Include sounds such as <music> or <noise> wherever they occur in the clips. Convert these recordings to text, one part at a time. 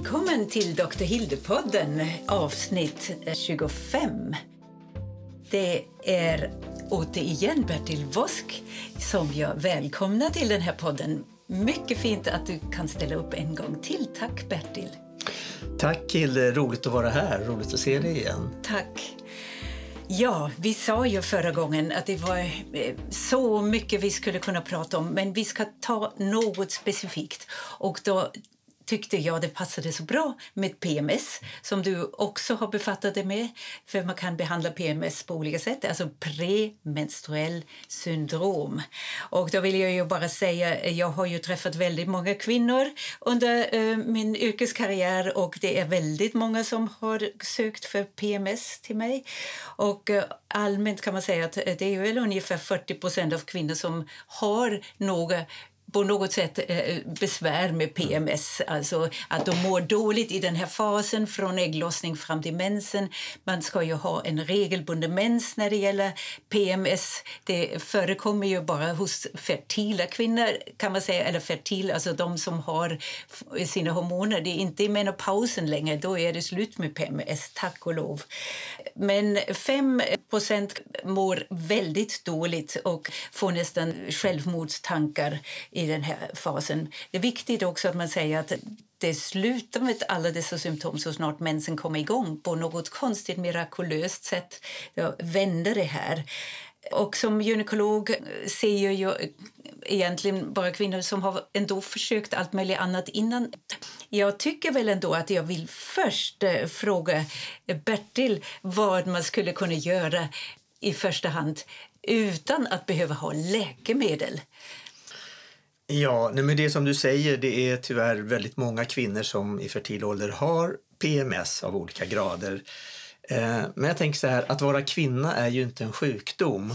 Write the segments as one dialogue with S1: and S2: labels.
S1: Välkommen till Dr. Hilde-podden, avsnitt 25. Det är återigen Bertil Vosk som jag välkomnar till den här podden. Mycket fint att du kan ställa upp en gång till. Tack Bertil.
S2: Tack Hilde, roligt att vara här. Roligt att se dig igen.
S1: Tack. Ja, vi sa ju förra gången att det var eh, så mycket vi skulle kunna prata om men vi ska ta något specifikt. Och då tyckte jag det passade så bra med PMS som du också har befattat dig med. För man kan behandla PMS på olika sätt, alltså premenstruell syndrom. Och då vill jag ju bara säga, jag har ju träffat väldigt många kvinnor under eh, min yrkeskarriär och det är väldigt många som har sökt för PMS till mig. Och eh, allmänt kan man säga att eh, det är väl ungefär 40% av kvinnor som har några på något sätt eh, besvär med PMS, alltså att de mår dåligt i den här fasen från ägglossning fram till mensen. Man ska ju ha en regelbunden mens när det gäller PMS. Det förekommer ju bara hos fertila kvinnor, kan man säga, eller fertil, alltså de som har sina hormoner. Det är inte i menopausen längre, då är det slut med PMS, tack och lov. Men 5% mår väldigt dåligt och får nästan självmordstankar i den här fasen. Det är viktigt också att man säger att det slutar med alla dessa symptom så snart mensen kommer igång på något konstigt mirakulöst sätt. Vänder det här. Och som gynekolog ser jag egentligen bara kvinnor som har ändå försökt allt möjligt annat innan. Jag tycker väl ändå att jag vill först eh, fråga Bertil vad man skulle kunna göra i första hand utan att behöva ha läkemedel.
S2: Ja, nej men det som du säger, det är tyvärr väldigt många kvinnor som i fertil ålder har PMS av olika grader. Eh, men jag tänker så här, att vara kvinna är ju inte en sjukdom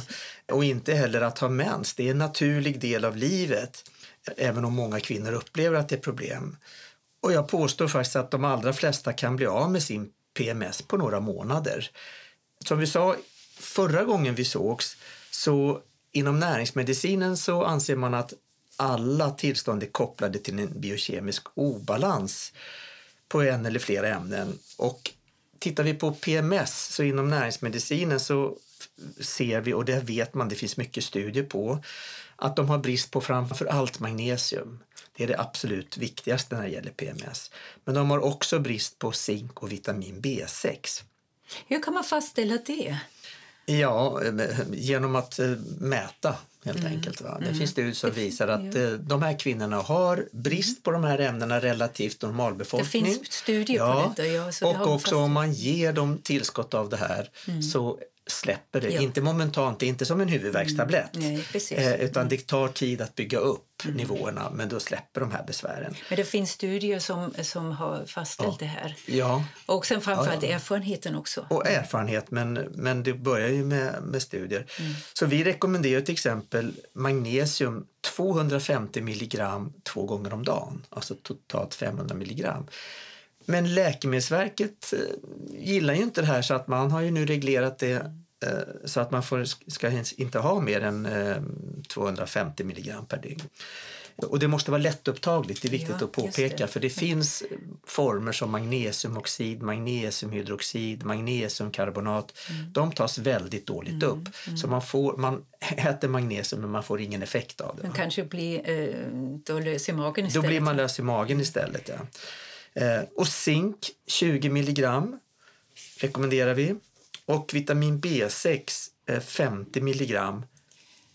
S2: och inte heller att ha mens. Det är en naturlig del av livet, även om många kvinnor upplever att det är problem. Och jag påstår faktiskt att de allra flesta kan bli av med sin PMS på några månader. Som vi sa förra gången vi sågs, så inom näringsmedicinen så anser man att alla tillstånd är kopplade till en biokemisk obalans på en eller flera ämnen. Och tittar vi på PMS, så inom näringsmedicinen så ser vi, och det vet man, det finns mycket studier på, att de har brist på framför allt magnesium. Det är det absolut viktigaste när det gäller PMS. Men de har också brist på zink och vitamin B6.
S1: Hur kan man fastställa det?
S2: Ja, eh, genom att eh, mäta helt mm. enkelt. Va? Det mm. finns studier som visar att ja. de här kvinnorna har brist på de här ämnena relativt normalbefolkning.
S1: Det finns studier
S2: ja.
S1: på detta. Ja,
S2: och också om man ger dem tillskott av det här mm. så släpper det. Ja. Inte momentant, det är inte som en huvudvärkstablett.
S1: Mm.
S2: Eh, utan mm. det tar tid att bygga upp mm. nivåerna men då släpper de här besvären.
S1: Men det finns studier som, som har fastställt ja. det här.
S2: Ja.
S1: Och sen framförallt ja, ja. erfarenheten också.
S2: Och erfarenhet, men, men det börjar ju med, med studier. Mm. Så vi rekommenderar till exempel magnesium 250 milligram två gånger om dagen, alltså totalt 500 milligram. Men Läkemedelsverket eh, gillar ju inte det här så att man har ju nu reglerat det eh, så att man får, ska inte ha mer än 250 eh, milligram per dygn. Och det måste vara lättupptagligt, det är viktigt ja, att påpeka det. för det finns former som magnesiumoxid, magnesiumhydroxid, magnesiumkarbonat. Mm. De tas väldigt dåligt mm. upp. Mm. Så man, får, man <laughs> äter magnesium men man får ingen effekt av det.
S1: Man kanske blir eh, då lös i magen istället.
S2: Då blir man lös i magen istället, ja. Eh, och zink 20 milligram rekommenderar vi. Och vitamin B6 50 eh, milligram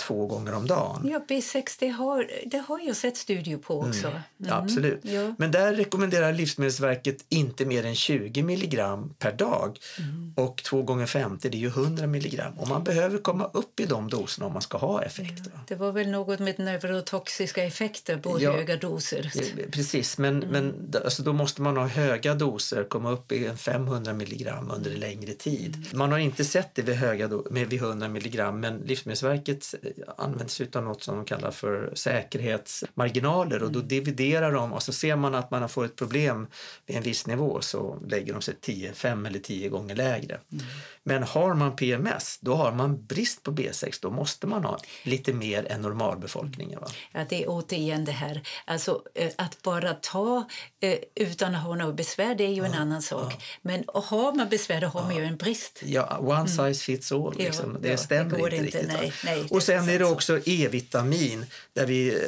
S2: två gånger om dagen.
S1: Ja, B6 det har, det har jag sett studier på mm. också. Mm.
S2: Mm. Absolut. Ja. Men där rekommenderar Livsmedelsverket inte mer än 20 milligram per dag. Mm. Och två gånger 50 det är ju 100 milligram. Och man behöver komma upp i de doserna om man ska ha effekt. Ja.
S1: Det var väl något med neurotoxiska effekter på ja, höga doser.
S2: Precis, men, mm. men alltså, då måste man ha höga doser, komma upp i 500 milligram under en längre tid. Mm. Man har inte sett det vid, höga med vid 100 milligram men Livsmedelsverket används av något som de kallar för säkerhetsmarginaler och då mm. dividerar de och så ser man att man har fått ett problem vid en viss nivå så lägger de sig 10, 5 eller 10 gånger lägre. Mm. Men har man PMS, då har man brist på B6. Då måste man ha lite mer än normalbefolkningen. Va?
S1: Ja, det är återigen det här, alltså eh, att bara ta eh, utan att ha något besvär, det är ju en annan sak. Men har man besvär, då har man ju en brist.
S2: Ja, one size fits all. Liksom. det
S1: ja,
S2: stämmer
S1: det går
S2: inte,
S1: inte,
S2: riktigt.
S1: nej, nej,
S2: och sen
S1: är
S2: det också E-vitamin, där vi eh,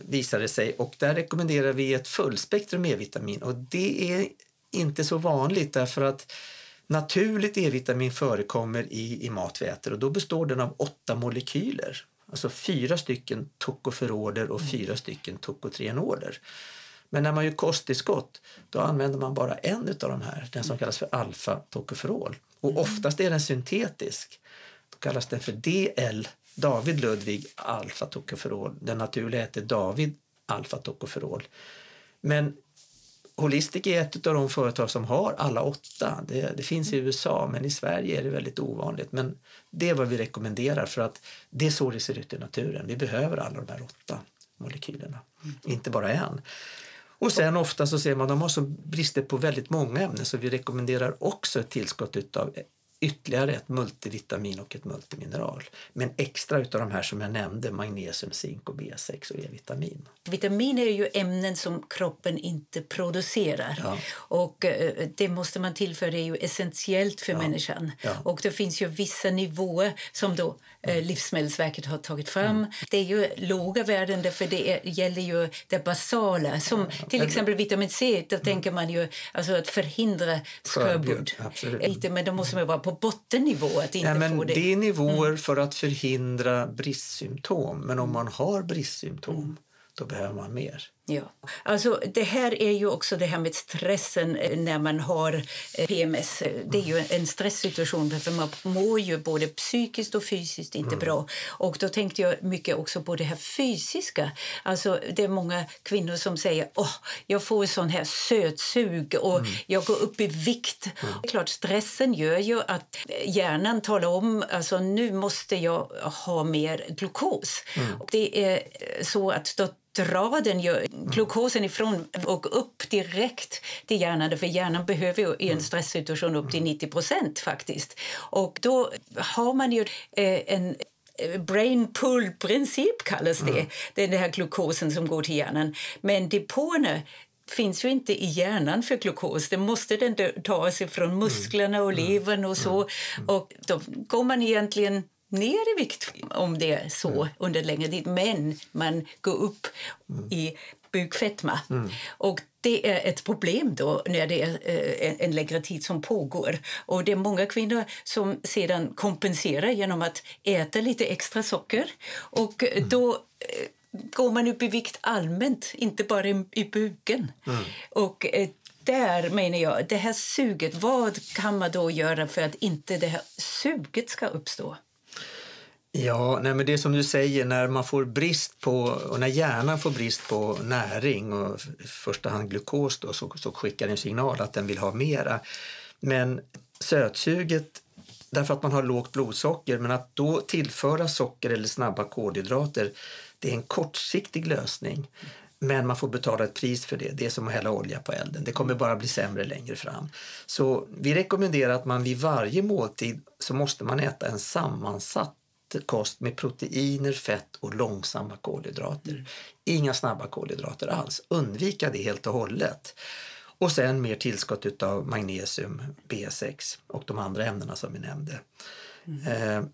S2: visade sig. Och där rekommenderar vi ett fullspektrum E-vitamin. Och det är inte så vanligt därför att naturligt E-vitamin förekommer i, i mat vi äter och då består den av åtta molekyler. Alltså fyra stycken tokoferoler och fyra stycken tokotrienoler. Men när man gör kosttillskott då använder man bara en av de här, den som kallas för alfa-tokoferol. Och oftast är den syntetisk. Då kallas den för DL, David Ludvig alfa-tokoferol. Den naturliga heter David alfa-tokoferol. Men Holistic är ett av de företag som har alla åtta. Det, det, finns i USA, men i Sverige är det väldigt ovanligt. Men det är vad vi rekommenderar för att det är så det ser ut i naturen. Vi behöver alla de här åtta molekylerna, inte bara en. Och sen ofta så ser man att de har så brister på väldigt många ämnen så vi rekommenderar också ett tillskott av ytterligare ett multivitamin och ett multimineral. Men extra utav de här som jag nämnde, magnesium, zink och B6 och E-vitamin.
S1: Vitamin är ju ämnen som kroppen inte producerar.
S2: Ja.
S1: Och eh, Det måste man tillföra, det är ju essentiellt för människan.
S2: Ja.
S1: Och Det finns ju vissa nivåer som då eh, Livsmedelsverket har tagit fram.
S2: Mm.
S1: Det är ju låga värden därför det är, gäller ju det basala. Som till exempel vitamin C, då tänker man ju alltså att förhindra
S2: Skörbjugg.
S1: Lite, Men då måste man vara på bottennivå att inte
S2: Nej,
S1: få
S2: det.
S1: det.
S2: är nivåer för att förhindra bristsymptom. Men om man har bristsymptom, då behöver man mer.
S1: Ja. Alltså, det här är ju också det här med stressen eh, när man har eh, PMS. Det är ju en stresssituation för man mår ju både psykiskt och fysiskt inte bra. Och då tänkte jag mycket också på det här fysiska. Alltså, det är många kvinnor som säger åh, jag får sån här sötsug och jag går upp i vikt. Det är klart, stressen gör ju att hjärnan talar om alltså nu måste jag ha mer glukos. Och Det är eh, så att då drar den ju glukosen ifrån och upp direkt till hjärnan. För hjärnan behöver ju i en stresssituation upp till 90 procent faktiskt. Och då har man ju eh, en brain pull-princip kallas det. Det är den här glukosen som går till hjärnan. Men depåerna finns ju inte i hjärnan för glukos. Det måste den tas ifrån musklerna och levern och så. Och då går man egentligen ner i vikt om det är så under längre tid. Men man går upp i bukfetma. Och det är ett problem då när det är eh, en längre tid som pågår. Och det är många kvinnor som sedan kompenserar genom att äta lite extra socker. Och då eh, går man upp i vikt allmänt, inte bara i, buken. Och eh, där menar jag, det här suget, vad kan man då göra för att inte det här suget ska uppstå?
S2: Ja, nej men det som du säger, när man får brist på, och när hjärnan får brist på näring och i första hand glukos då, så, så skickar den en signal att den vill ha mera. Men sötsuget, därför att man har lågt blodsocker, men att då tillföra socker eller snabba kolhydrater, det är en kortsiktig lösning. Men man får betala ett pris för det. Det är som att hälla olja på elden. Det kommer bara bli sämre längre fram. Så vi rekommenderar att man vid varje måltid så måste man äta en sammansatt kost med proteiner, fett och långsamma kolhydrater. Inga snabba kolhydrater alls. Undvika det helt och hållet. Och sen mer tillskott av magnesium, B6 och de andra ämnena som vi nämnde. Eh,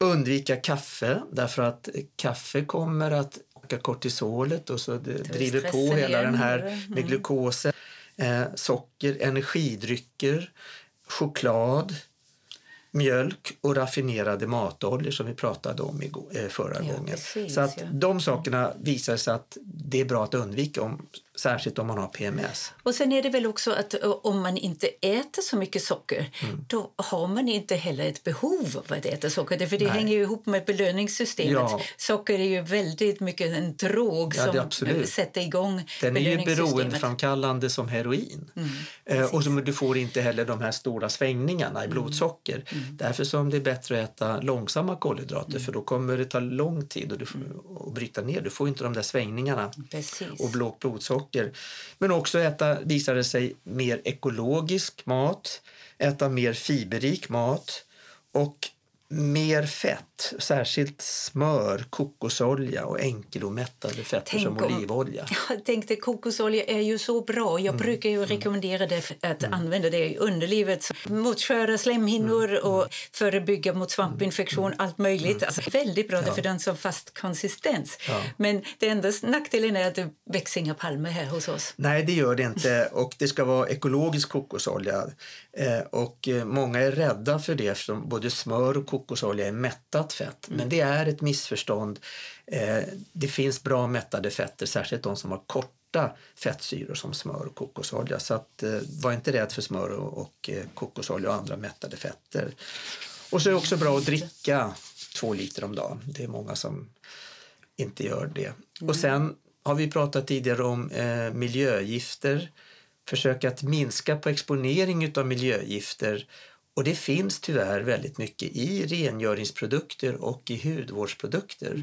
S2: undvika kaffe därför att kaffe kommer att öka kortisolet och så driver på hela den här
S1: Mm.
S2: med glukosen. Eh, socker, energidrycker, choklad, mjölk och raffinerade matoljor som vi pratade om eh, förra
S1: Ja,
S2: gången.
S1: precis,
S2: så att
S1: ja.
S2: de sakerna visar sig att det är bra att undvika, om, särskilt om man har PMS.
S1: Och sen är det väl också att ö, om man inte äter så mycket socker
S2: Mm.
S1: då har man inte heller ett behov av att äta socker. För det
S2: Nej.
S1: hänger ju ihop med belöningssystemet.
S2: Ja.
S1: Socker är ju väldigt mycket en drog som
S2: absolut.
S1: sätter igång
S2: Den är ju beroendeframkallande som heroin.
S1: Mm,
S2: eh, och som du får inte heller de här stora svängningarna
S1: Mm.
S2: i blodsocker. Därför som det är bättre att äta långsamma kolhydrater
S1: Mm.
S2: för då kommer det ta lång tid att, att bryta ner. Du får inte de där svängningarna
S1: Precis.
S2: och lågt blodsocker. socker. Men också äta, visar det sig, mer ekologisk mat, äta mer fiberrik mat och mer fett, särskilt smör, kokosolja och enkelomättade fetter som om, olivolja. <laughs>
S1: Jag tänkte kokosolja är ju så bra. Jag mm. brukar ju mm. rekommendera det att mm. använda det i underlivet mot sköra slemhinnor mm. och förebygga mot svampinfektion, mm. allt möjligt. Mm. Alltså, väldigt bra ja. för den som fast konsistens. Ja. Men det enda nackdelen är att det växer inga palmer här hos oss.
S2: Nej, det gör det inte och det ska vara ekologisk kokosolja. Eh, och eh, många är rädda för det eftersom både smör och kokosolja är mättat fett. Mm. Men det är ett missförstånd. Eh, det finns bra mättade fetter, särskilt de som har korta fettsyror som smör och kokosolja. Så att, var inte rädd för smör och, kokosolja och andra mättade fetter. Och så är det också bra att dricka två liter om dagen. Det är många som inte gör det. Mm. Och sen har vi pratat tidigare om miljögifter försöka att minska på exponering av miljögifter och det finns tyvärr väldigt mycket i rengöringsprodukter och i hudvårdsprodukter.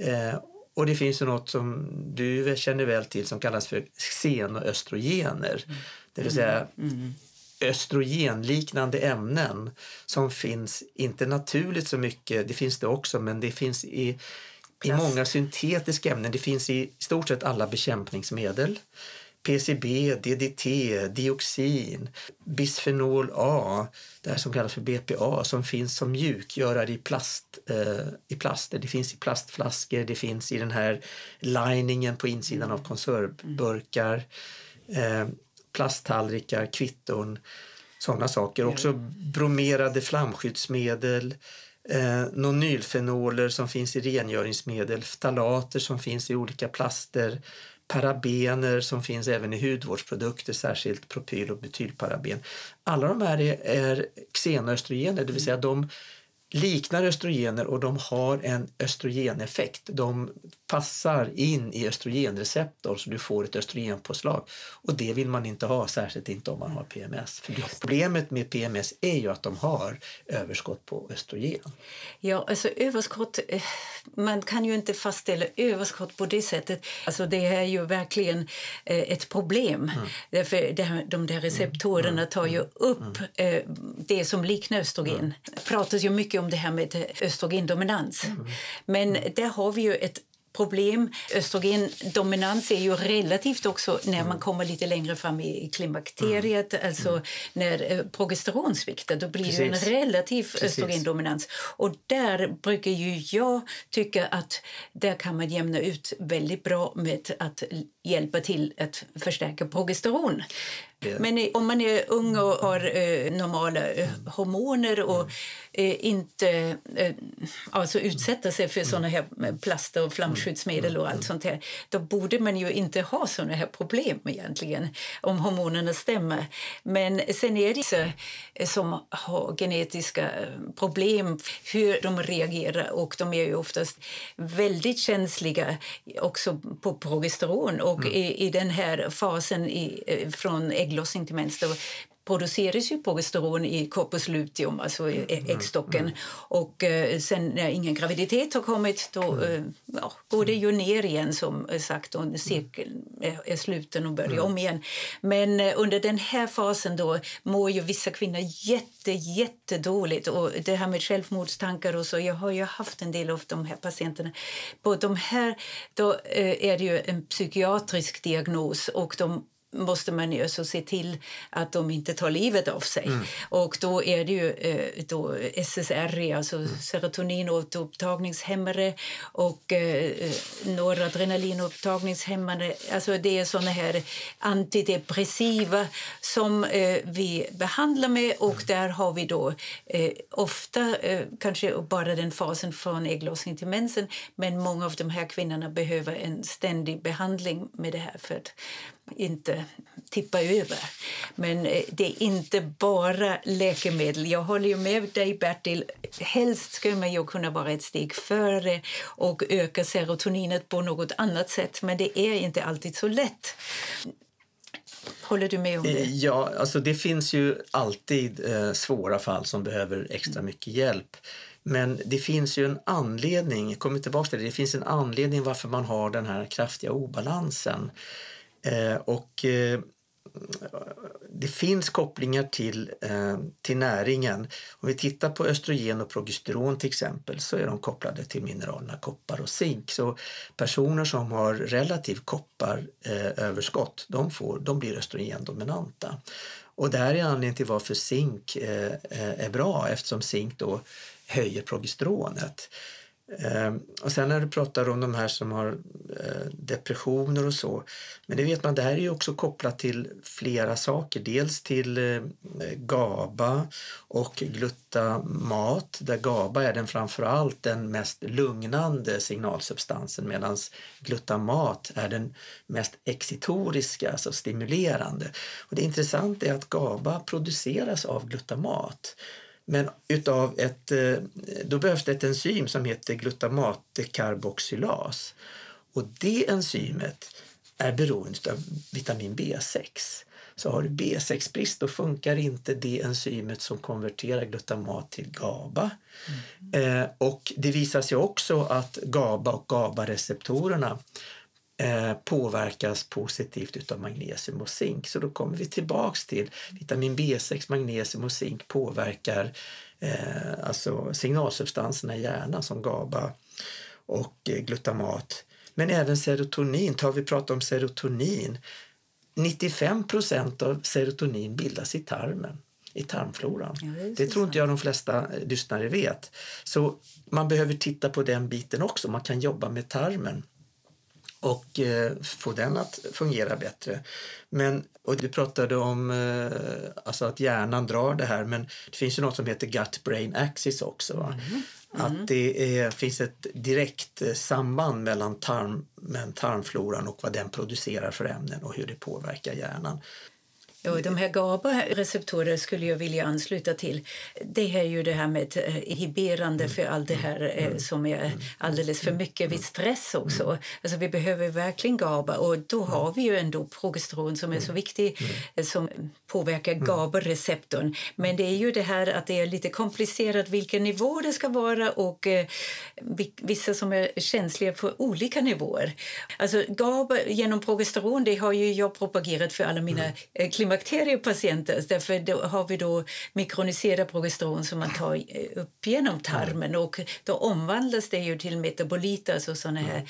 S2: Mm. Eh, och det finns något som du känner väl till som kallas för xenoöstrogener. Mm. Det vill säga mm. östrogenliknande ämnen som finns, inte naturligt så mycket, det finns det också, men det finns i, i många syntetiska ämnen. Det finns i stort sett alla bekämpningsmedel. PCB, DDT, dioxin, bisfenol A, det här som kallas för BPA, som finns som mjukgörare i, plast, eh, i plaster. Det finns i plastflaskor, det finns i den här liningen på insidan av konservburkar, eh, plasttallrikar, kvitton, sådana saker. Också bromerade flamskyddsmedel, eh, nonylfenoler som finns i rengöringsmedel, ftalater som finns i olika plaster, parabener som finns även i hudvårdsprodukter, särskilt propyl och butylparaben. Alla de här är, är xenoöstrogener, det vill säga de liknar östrogener och de har en östrogeneffekt. De passar in i östrogenreceptor så du får ett östrogenpåslag. Och det vill man inte ha, särskilt inte om man har PMS. För problemet med PMS är ju att de har överskott på östrogen.
S1: Ja, alltså överskott, eh, man kan ju inte fastställa överskott på det sättet. Alltså det är ju verkligen eh, ett problem. Mm. Därför de där receptorerna mm. tar ju mm. upp mm. Eh, det som liknar östrogen. Mm. Det pratas ju mycket om det här med östrogendominans. Mm. Men där har vi ju ett problem. Östrogendominans är ju relativt också när man mm. kommer lite längre fram i klimakteriet, mm. alltså mm. när eh, progesteron sviktar, då blir Precis. det en relativ Precis. östrogendominans. Och där brukar ju jag tycka att där kan man jämna ut väldigt bra med att hjälpa till att förstärka progesteron. Men om man är ung och har eh, normala eh, hormoner och mm. eh, inte eh, alltså utsätter sig för såna här plaster och flamskyddsmedel och allt mm. sånt här, då borde man ju inte ha såna här problem egentligen, om hormonerna stämmer. Men sen är det så, eh, som har genetiska eh, problem, hur de reagerar och de är ju oftast väldigt känsliga också på progesteron och mm. i, i den här fasen i, från ägg ägglossning till mens produceras ju progesteron i corpus luteum, alltså i mm, äggstocken. Mm. Och eh, sen när ingen graviditet har kommit då mm. eh, ja, går det ju ner igen som sagt och cirkeln är, är sluten och börjar om igen. Men eh, under den här fasen då mår ju vissa kvinnor jätte, jättedåligt och det här med självmordstankar och så, jag har ju haft en del av de här patienterna. På de här då eh, är det ju en psykiatrisk diagnos och de måste man ju se till att de inte tar livet av sig. Mm. Och då är det ju eh, då SSRI, alltså mm. serotoninåterupptagningshämmare och eh, noradrenalinupptagningshämmare. Alltså det är såna här antidepressiva som eh, vi behandlar med och mm. där har vi då eh, ofta eh, kanske bara den fasen från ägglossning till mensen men många av de här kvinnorna behöver en ständig behandling med det här för att inte tippa över. Men eh, det är inte bara läkemedel. Jag håller ju med dig, Bertil. Helst skulle man ju kunna vara ett steg före och öka serotoninet på något annat sätt, men det är inte alltid så lätt. Håller du med om det? Eh,
S2: ja, alltså det finns ju alltid eh, svåra fall som behöver extra mycket hjälp. Men det finns ju en anledning, kommer tillbaka till det, det finns en anledning varför man har den här kraftiga obalansen. Eh, och eh, det finns kopplingar till, eh, till näringen. Om vi tittar på östrogen och progesteron till exempel så är de kopplade till mineralerna koppar och zink. Så personer som har relativt kopparöverskott de, får, de blir östrogendominanta. Och det här är anledningen till varför zink är bra eftersom zink då höjer progesteronet. Ehm, och sen när du pratar om de här som har eh, depressioner och så. Men det vet man, det här är ju också kopplat till flera saker. Dels till eh, GABA och glutamat där GABA är den framförallt den mest lugnande signalsubstansen medan glutamat är den mest excitoriska, alltså stimulerande. Och det intressanta är att GABA produceras av glutamat. Men utav ett, eh, då behövs det ett enzym som heter glutamatdekarboxylas. Och det enzymet är beroende av vitamin B6. Så har du B6-brist då funkar inte det enzymet som konverterar glutamat till GABA. Mm. Eh, och det visar sig också att GABA och GABA-receptorerna Eh, påverkas positivt av magnesium och zink. Så då kommer vi tillbaks till vitamin B6, magnesium och zink påverkar eh, alltså signalsubstanserna i hjärnan som GABA och eh, glutamat. Men även serotonin, tar vi prata om serotonin. 95 procent av serotonin bildas i tarmen i tarmfloran. Ja, det, det tror inte jag de flesta lyssnare vet. Så man behöver titta på den biten också. Man kan jobba med tarmen och eh, få den att fungera bättre. Men, och du pratade om eh, alltså att hjärnan drar det här men det finns ju något som heter gut-brain axis också. Mm. Mm. Att det är, finns ett direkt eh, samband mellan tarmen, tarmfloran och vad den producerar för ämnen och hur det påverkar hjärnan.
S1: Ja, de här GABA-receptorer skulle jag vilja ansluta till. Det är ju det här med eh, inhiberande för allt det här eh, som är alldeles för mycket vid stress också. Alltså vi behöver verkligen GABA. Och då har vi ju ändå progesteron som är så viktig eh, som påverkar GABA-receptorn. Men det är ju det här att det är lite komplicerat vilken nivå det ska vara och vissa som är känsliga på olika nivåer. Alltså GABA genom progesteron, det har ju jag propagerat för alla mina klimat bakteriepatienter därför då har vi då mikroniserad progesteron som man tar eh, upp genom tarmen. Och då omvandlas det ju till metaboliter, alltså såna här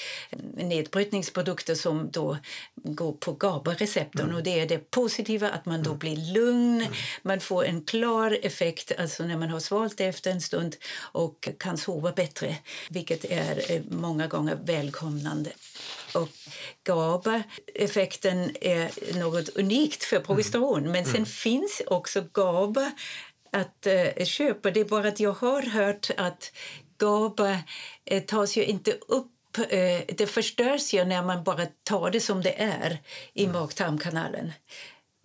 S1: nedbrytningsprodukter som då går på GABA-receptorn. Och det är det positiva att man då blir lugn, man får en klar effekt alltså när man har svalt efter en stund och kan sova bättre, vilket är eh, många gånger välkomnande. Och GABA-effekten är något unikt för progesteron. Men sen mm. finns också GABA att eh, köpa. Det är bara att jag har hört att GABA eh, tas ju inte upp eh, det förstörs ju när man bara tar det som det är i mm. mag-tarmkanalen.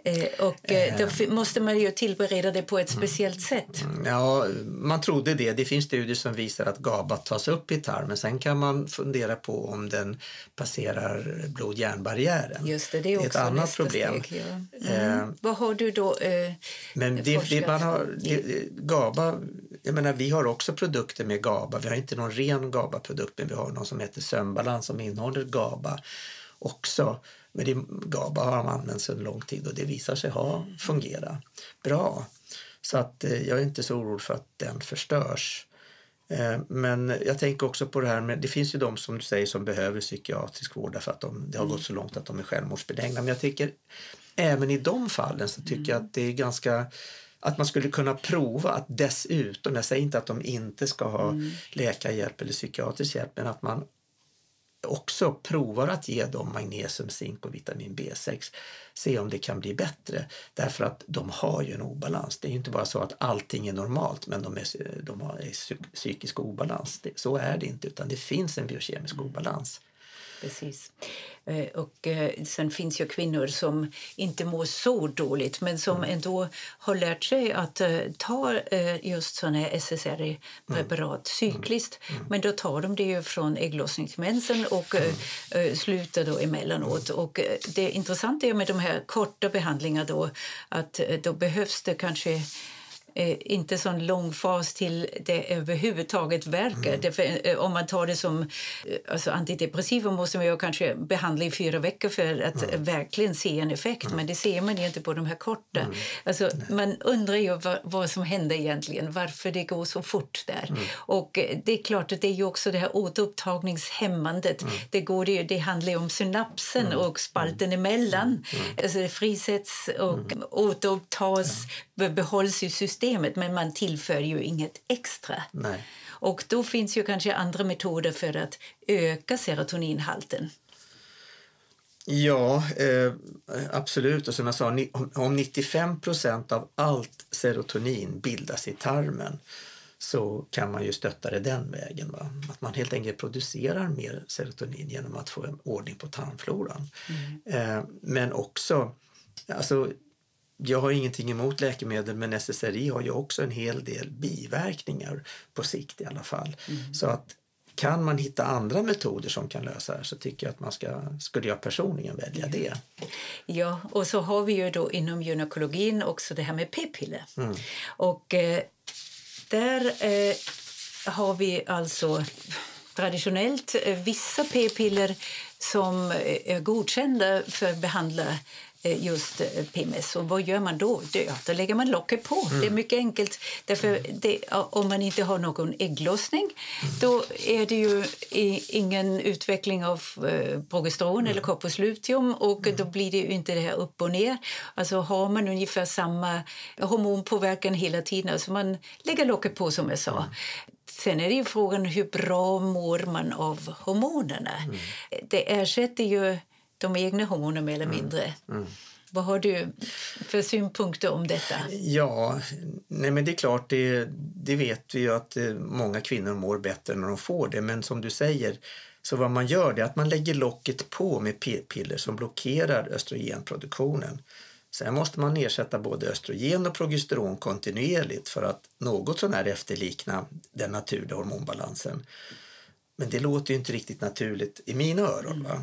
S1: Eh, och eh, då måste man ju tillbereda det på ett speciellt sätt.
S2: Mm, ja, man trodde det. Det finns studier som visar att GABA tas upp i tarmen. Sen kan man fundera på om den passerar blod-hjärnbarriären.
S1: Just det, det är, det är ett annat problem. Steg, ja. mm. eh, Vad har du då eh,
S2: Men det, det, man har, det, GABA, jag menar, vi har också produkter med GABA. Vi har inte någon ren GABA-produkt men vi har någon som heter Sömnbalans som innehåller GABA också. Men det, GABA har använts en lång tid och det visar sig ha fungerat bra. Så att eh, jag är inte så orolig för att den förstörs. Eh, men jag tänker också på det här med, det finns ju de som du säger som behöver psykiatrisk vård därför att de, det har gått så långt att de är självmordsbenägna. Men jag tycker även i de fallen så tycker jag att det är ganska att man skulle kunna prova att dessutom, jag säger inte att de inte ska ha mm. läkarhjälp eller psykiatrisk hjälp, men att man också provar att ge dem magnesium, zink och vitamin B6. Se om det kan bli bättre. Därför att de har ju en obalans. Det är inte bara så att allting är normalt men de, är, de har psykisk obalans. så är det inte utan det finns en biokemisk obalans.
S1: Precis. Eh, och eh, sen finns ju kvinnor som inte mår så dåligt men som mm. ändå har lärt sig att eh, ta just såna här SSRI-preparat mm. cykliskt. Mm. Men då tar de det ju från ägglossningsmensen och slutar då emellanåt. Och det intressanta är med de här korta behandlingarna då att då behövs det kanske eh, inte sån lång fas till det överhuvudtaget verkar. Mm. Därför, eh, om man tar det som eh, alltså antidepressiva måste man ju kanske behandla i fyra veckor för att mm. verkligen se en effekt, mm. men det ser man inte på de här korta. Mm. Alltså, man undrar ju vad, vad, som händer egentligen, varför det går så fort där. Mm. Och eh, det är klart att det är ju också det här återupptagningshämmandet. Mm. Det, går det, det handlar ju om synapsen och spalten emellan. Alltså det frisätts och mm. återupptas, behålls i systemet men man tillför ju inget extra.
S2: Nej.
S1: Och då finns ju kanske andra metoder för att öka serotoninhalten.
S2: Ja, eh, absolut. Och som jag sa, om 95% av allt serotonin bildas i tarmen så kan man ju stötta det den vägen. Va? Att man helt enkelt producerar mer serotonin genom att få en ordning på tarmfloran. Mm. Eh, men också, alltså, jag har ingenting emot läkemedel men SSRI har ju också en hel del biverkningar på sikt i alla fall. Mm. Så att kan man hitta andra metoder som kan lösa det så tycker jag att man ska, skulle jag personligen välja det.
S1: Ja, och så har vi ju då inom gynekologin också det här med p-piller. Mm. Och eh, där eh, har vi alltså traditionellt eh, vissa p-piller som eh, är godkända för att behandla Eh, just eh, PMS. Och vad gör man då? Då lägger man locket på. Mm. Det är mm. mycket enkelt. Därför det, om man inte har någon ägglossning mm. då är det ju ingen utveckling av eh, progesteron mm. eller korpusluteum och då blir det inte det här upp och ner. Alltså har man ungefär samma hormonpåverkan hela tiden, alltså man lägger locket på som jag sa. Mm. Sen är det ju frågan hur bra mår man av hormonerna. Mm. Det ersätter ju de egna hormonerna mer eller mm. mindre. Mm. Vad har du för synpunkter om detta?
S2: Ja, nej men det är klart, det, det vet vi ju att eh, många kvinnor mår bättre när de får det. Men som du säger, så vad man gör är att man lägger locket på med p-piller som blockerar östrogenproduktionen. Sen måste man ersätta både östrogen och progesteron kontinuerligt för att något sånär efterlikna den naturliga hormonbalansen. Men det låter ju inte riktigt naturligt i mina öron. Va?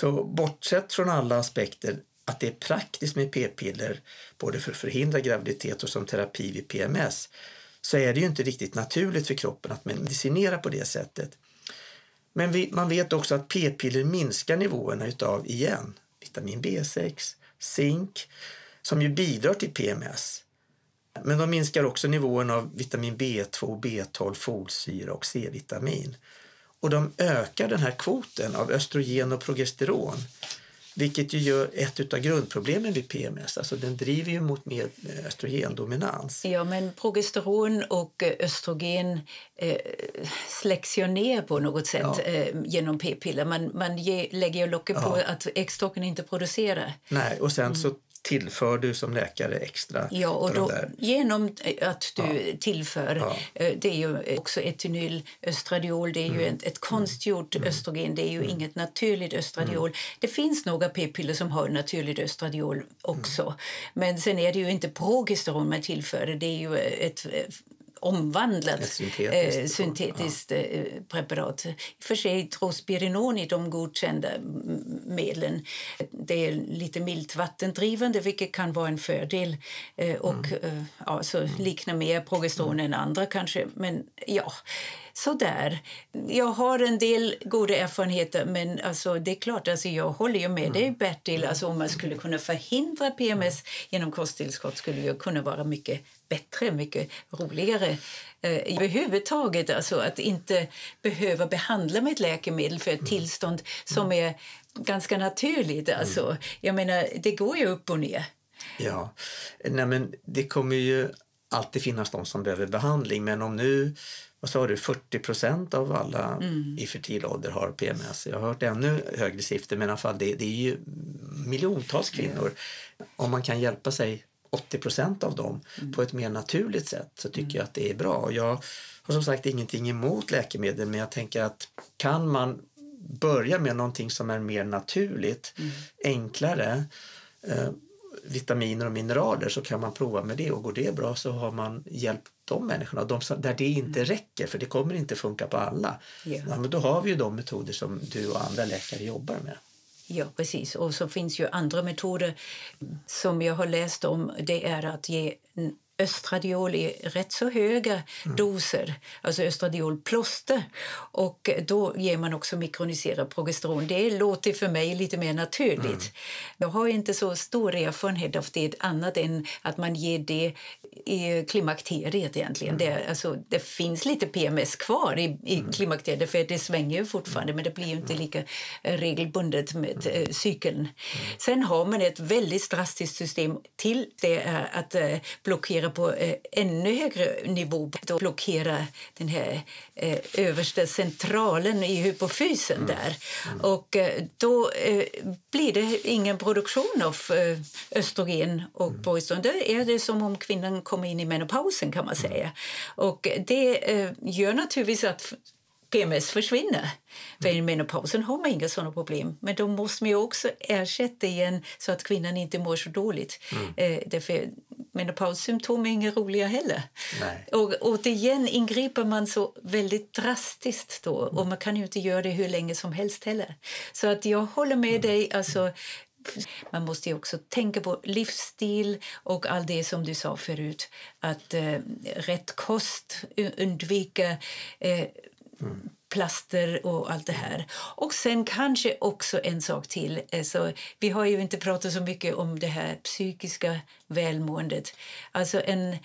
S2: Så bortsett från alla aspekter att det är praktiskt med p-piller både för att förhindra graviditet och som terapi vid PMS så är det ju inte riktigt naturligt för kroppen att medicinera på det sättet. Men vi, man vet också att p-piller minskar nivåerna utav, igen, vitamin B6, zink, som ju bidrar till PMS. Men de minskar också nivåerna av vitamin B2, B12, folsyra och C-vitamin. Och de ökar den här kvoten av östrogen och progesteron vilket ju gör ett av grundproblemen vid PMS. Alltså den driver ju mot mer eh, östrogendominans.
S1: Ja, men progesteron och eh, östrogen eh, släcks ju ner på något sätt ja. eh, genom p-piller. Man, man ge, lägger ju locket ja. på att äggstocken inte producerar.
S2: Nej, och sen mm. så tillför du som läkare extra?
S1: Ja, och då, genom att du ja. tillför, ja. Eh, det är ju också etynylöstradiol, det är ju mm. ett, ett konstgjort mm. östrogen, det är ju mm. inget naturligt östradiol. Mm. Det finns några p-piller som har naturligt östradiol också, mm. men sen är det ju inte progesteron man tillför, det är ju ett omvandlat syntetiskt, eh, syntetiskt ja. Eh, preparat. I för sig Trospirinon i de godkända medlen. Det är lite milt vattendrivande vilket kan vara en fördel eh, och mm. eh, ja, så mm. liknar mer progesteron mm. än andra kanske. Men ja, sådär. Jag har en del goda erfarenheter men alltså, det är klart, alltså, jag håller ju med mm. dig Bertil. Alltså, om man skulle kunna förhindra PMS genom kosttillskott skulle det kunna vara mycket bättre, mycket roligare eh, överhuvudtaget. Alltså att inte behöva behandla med ett läkemedel för ett mm. tillstånd som mm. är ganska naturligt. Mm. Alltså, jag menar, det går ju upp och ner.
S2: Ja, Nej, men det kommer ju alltid finnas de som behöver behandling men om nu vad sa du, 40 procent av alla mm. i fertil ålder har PMS. Jag har hört ännu högre siffror men i alla fall det, det är ju miljontals kvinnor. Mm. Om man kan hjälpa sig 80 procent av dem mm. på ett mer naturligt sätt så tycker mm. jag att det är bra. Jag har som sagt ingenting emot läkemedel men jag tänker att kan man börja med någonting som är mer naturligt, mm. enklare eh, vitaminer och mineraler så kan man prova med det och går det bra så har man hjälpt de människorna. De som, där det inte mm. räcker, för det kommer inte funka på alla. Yeah. Ja, men då har vi ju de metoder som du och andra läkare jobbar med.
S1: Ja, precis. Och så finns ju andra metoder som jag har läst om. Det är att ge östradiol i rätt så höga mm. doser, alltså östradiolplåster. Och då ger man också mikroniserat progesteron. Det låter för mig lite mer naturligt. Mm. Jag har inte så stor erfarenhet av det annat än att man ger det i klimakteriet egentligen. Mm. Det, alltså, det finns lite PMS kvar i, i mm. klimakteriet för det svänger ju fortfarande men det blir inte mm. lika regelbundet med äh, cykeln. Mm. Sen har man ett väldigt drastiskt system till det är att äh, blockera på äh, ännu högre nivå. Då blockera den här äh, översta centralen i hypofysen mm. där. Mm. Och då blir det ingen produktion av östrogen och mm. progesteron. Då är det som om kvinnan kommer in i menopausen kan man mm. säga. Och det eh, gör naturligtvis att PMS försvinner. För I menopausen har man inga sådana problem. Men då måste man också ersätta igen så att kvinnan inte mår så dåligt. Mm. Eh, därför menopaussymptom är inga roliga heller. Nej. Och återigen ingriper man så väldigt drastiskt då. Och man kan ju inte göra det hur länge som helst heller. Så att jag håller med mm. dig. Alltså, man måste också tänka på livsstil och allt det som du sa förut. Att eh, rätt kost, undvika eh, mm. plaster och allt det här. Och sen kanske också en sak till. Alltså, vi har ju inte pratat så mycket om det här psykiska välmåendet. Alltså en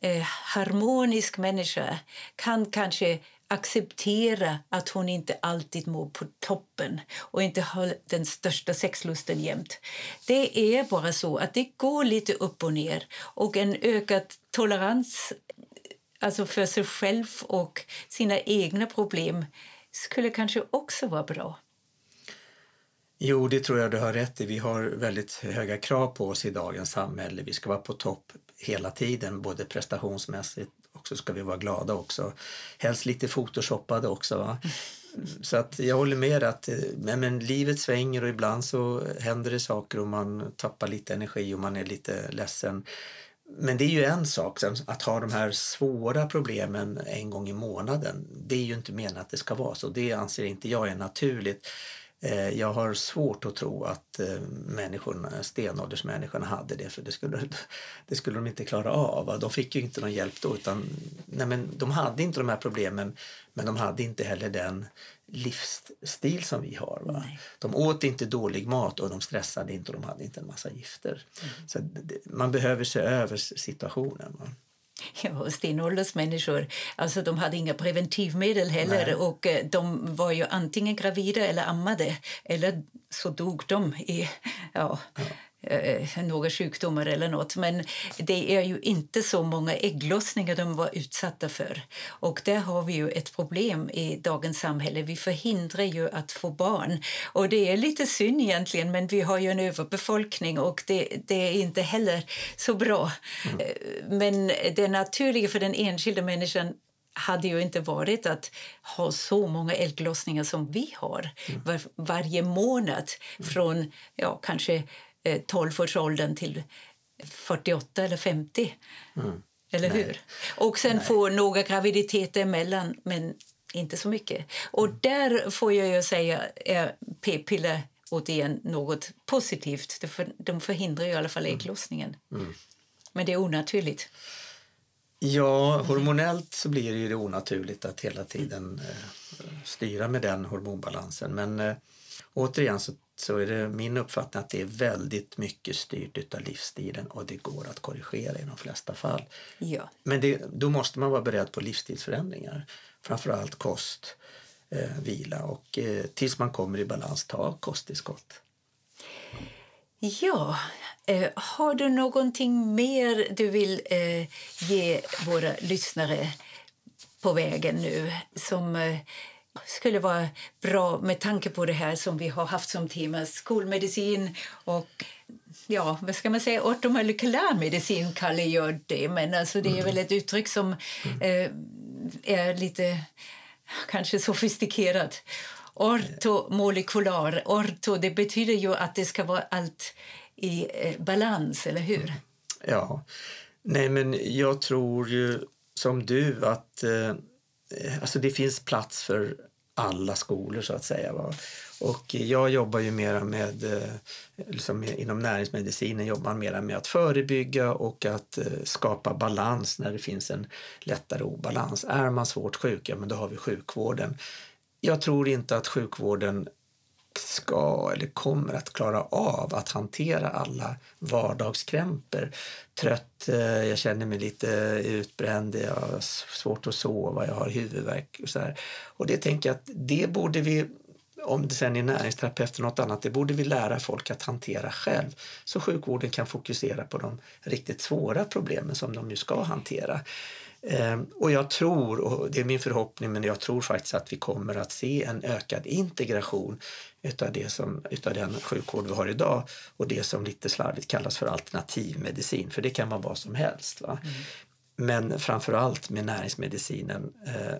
S1: eh, harmonisk människa kan kanske acceptera att hon inte alltid mår på toppen och inte har den största sexlusten jämt. Det är bara så att det går lite upp och ner och en ökad tolerans alltså för sig själv och sina egna problem skulle kanske också vara bra.
S2: Jo, det tror jag du har rätt i. Vi har väldigt höga krav på oss i dagens samhälle. Vi ska vara på topp hela tiden, både prestationsmässigt och så ska vi vara glada också. Helst lite photoshoppade också. Va? Så att jag håller med att men, men livet svänger och ibland så händer det saker och man tappar lite energi och man är lite ledsen. Men det är ju en sak, att ha de här svåra problemen en gång i månaden. Det är ju inte menat att det ska vara så. Det anser inte jag är naturligt. Eh, jag har svårt att tro att eh, människorna, stenåldersmänniskorna hade det för det skulle, det skulle de inte klara av. De fick ju inte någon hjälp då utan nej men, de hade inte de här problemen men de hade inte heller den livsstil som vi har. Va? De åt inte dålig mat och de stressade inte och de hade inte en massa gifter. Mm. Så man behöver se över situationen. Va? <laughs>
S1: Ja, stenåldersmänniskor alltså de hade inga preventivmedel heller Nej. och eh, de var ju antingen gravida eller ammade eller så dog de i ja, ja eh, några sjukdomar eller nåt. Men det är ju inte så många ägglossningar de var utsatta för. Och där har vi ju ett problem i dagens samhälle. Vi förhindrar ju att få barn. Och det är lite synd egentligen, men vi har ju en överbefolkning och det, det är inte heller så bra. Mm. Eh, men det naturliga för den enskilda människan hade ju inte varit att ha så många ägglossningar som vi har mm. var, varje månad från ja, kanske 12-årsåldern eh, till 48 eller 50. Mm. Eller Nej. hur? Och sen Nej. få några graviditeter emellan, men inte så mycket. Och mm. där får jag ju säga är p-piller återigen något positivt. De förhindrar ju i alla fall mm. ägglossningen. Mm. Men det är onaturligt.
S2: Ja, hormonellt så blir det ju onaturligt att hela tiden eh, styra med den hormonbalansen. Men eh, återigen så så är det min uppfattning att det är väldigt mycket styrt av livsstilen och det går att korrigera i de flesta fall.
S1: Ja.
S2: Men det, då måste man vara beredd på livsstilsförändringar. Framförallt kost, eh, vila och eh, tills man kommer i balans, ta kosttillskott.
S1: Ja, eh, har du någonting mer du vill eh, ge våra lyssnare på vägen nu som eh, skulle vara bra med tanke på det här som vi har haft som tema, skolmedicin och ja, vad ska man säga, ortomolekylär medicin kallar jag det, men alltså det är väl ett uttryck som eh, är lite kanske sofistikerat. Ortomolekylär, orto, det betyder ju att det ska vara allt i eh, balans, eller hur?
S2: Ja, nej men jag tror ju som du att eh, alltså det finns plats för alla skolor så att säga. Va? Och jag jobbar ju mera med, eh, liksom inom näringsmedicinen jobbar man mera med att förebygga och att eh, skapa balans när det finns en lättare obalans. Är man svårt sjuk, ja men då har vi sjukvården. Jag tror inte att sjukvården ska eller kommer att klara av att hantera alla vardagskrämpor. Trött, eh, jag känner mig lite utbränd, jag har svårt att sova, jag har huvudvärk och så här. Och det tänker jag att det borde vi om det sen är näringsterapeut eller något annat, det borde vi lära folk att hantera själv. Så sjukvården kan fokusera på de riktigt svåra problemen som de ju ska hantera. Ehm, och jag tror, och det är min förhoppning, men jag tror faktiskt att vi kommer att se en ökad integration utav, det som, utav den sjukvård vi har idag och det som lite slarvigt kallas för alternativmedicin, för det kan vara vad som helst. Va? Mm. Men framför allt med näringsmedicinen eh,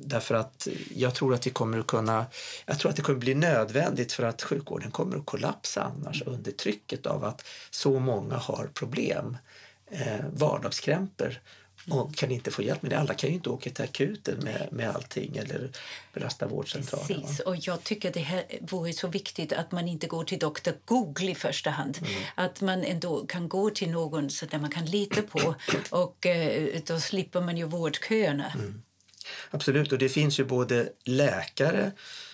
S2: Därför att jag tror att vi kommer att kunna, jag tror att det kommer bli nödvändigt för att sjukvården kommer att kollapsa annars mm. under trycket av att så många har problem, eh, vardagskrämpor och kan inte få hjälp med det. Alla kan ju inte åka till akuten med, med allting eller belasta vårdcentralen.
S1: Precis, och jag tycker det här vore så viktigt att man inte går till doktor Google i första hand. Mm. Att man ändå kan gå till någon så där man kan lita på <coughs> och eh, då slipper man ju vårdköerna. Mm.
S2: Absolut, och det finns ju både läkare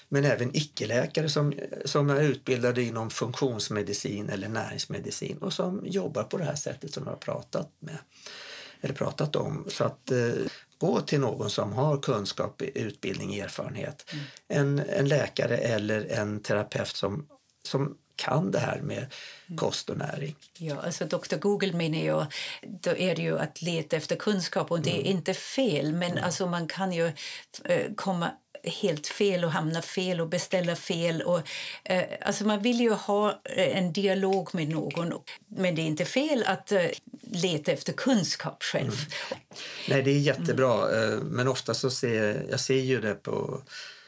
S2: men även icke-läkare som, som är utbildade inom funktionsmedicin eller näringsmedicin och som jobbar på det här sättet som jag har pratat med eller pratat om. Så att eh, gå till någon som har kunskap, utbildning, erfarenhet. Mm. En, en läkare eller en terapeut som, som kan det här med mm. kost och näring.
S1: Ja, alltså Dr Google menar jag, då är det ju att leta efter kunskap och det är mm. inte fel men mm. alltså man kan ju eh, komma helt fel och hamna fel och beställa fel. Och, eh, alltså man vill ju ha eh, en dialog med någon, men det är inte fel att eh, leta efter kunskap själv. Mm.
S2: Nej, det är jättebra, mm. men ofta så ser jag ser ju det på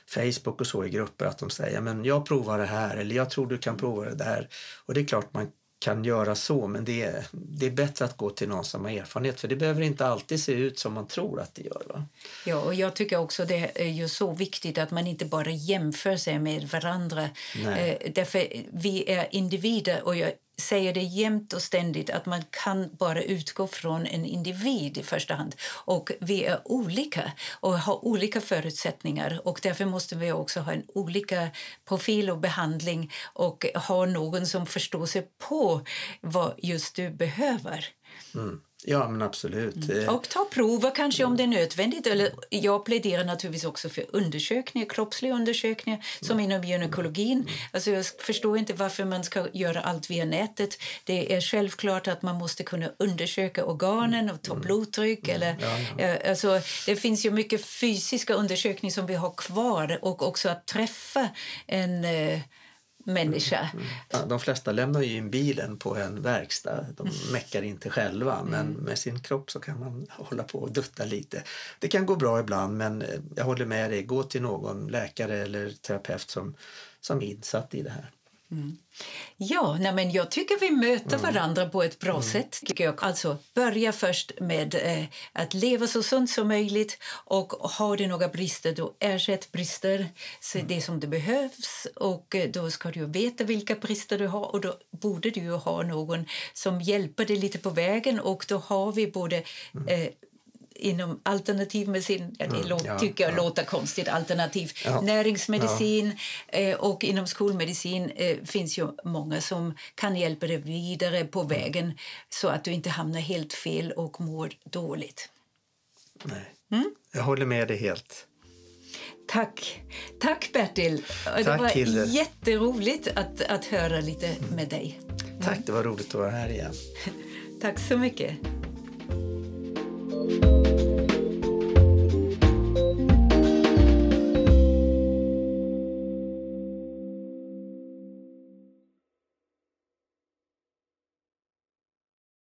S2: Facebook och så i grupper att de säger men jag provar det här eller jag tror du kan prova det där. Och det är klart man kan göra så men det är, det är bättre att gå till någon som har erfarenhet för det behöver inte alltid se ut som man tror att det gör. Va?
S1: Ja, och jag tycker också det är ju så viktigt att man inte bara jämför sig med varandra. Eh, därför vi är individer och jag säger det jämt och ständigt att man kan bara utgå från en individ i första hand. Och vi är olika och har olika förutsättningar och därför måste vi också ha en olika profil och behandling och ha någon som förstår sig på vad just du behöver.
S2: Mm. Ja, men absolut. Mm.
S1: Och ta prover kanske om det är nödvändigt. Eller jag pläderar naturligtvis också för undersökningar, kroppsliga undersökningar som mm. inom gynekologin. Mm. Alltså jag förstår inte varför man ska göra allt via nätet. Det är självklart att man måste kunna undersöka organen och ta mm. blodtryck. Mm. Eller, ja, ja. Alltså, det finns ju mycket fysiska undersökningar som vi har kvar och också att träffa en eh, människa. Mm.
S2: Ja, de flesta lämnar ju in bilen på en verkstad. De mm. meckar inte själva, men mm. med sin kropp så kan man hålla på och dutta lite. Det kan gå bra ibland, men eh, jag håller med dig. Gå till någon läkare eller terapeut som, som är insatt i det här.
S1: Mm. Ja, nej men jag tycker vi möter mm. varandra på ett bra mm. sätt. Jag. Alltså, börja först med eh, att leva så sunt som möjligt och har du några brister, då ersätt brister. Så mm. det som det behövs och eh, då ska du veta vilka brister du har och då borde du ha någon som hjälper dig lite på vägen och då har vi både mm. eh, inom alternativmedicin, ja, det mm, ja, tycker jag ja. låter konstigt, alternativ ja. näringsmedicin eh, och inom skolmedicin eh, finns ju många som kan hjälpa dig vidare på mm. vägen så att du inte hamnar helt fel och mår dåligt.
S2: Nej. Mm? Jag håller med dig helt.
S1: Tack. Tack Bertil. Tack, det var Hilde. jätteroligt att, att höra lite med dig.
S2: Tack, det var roligt att vara här igen. <laughs>
S1: Tack så mycket.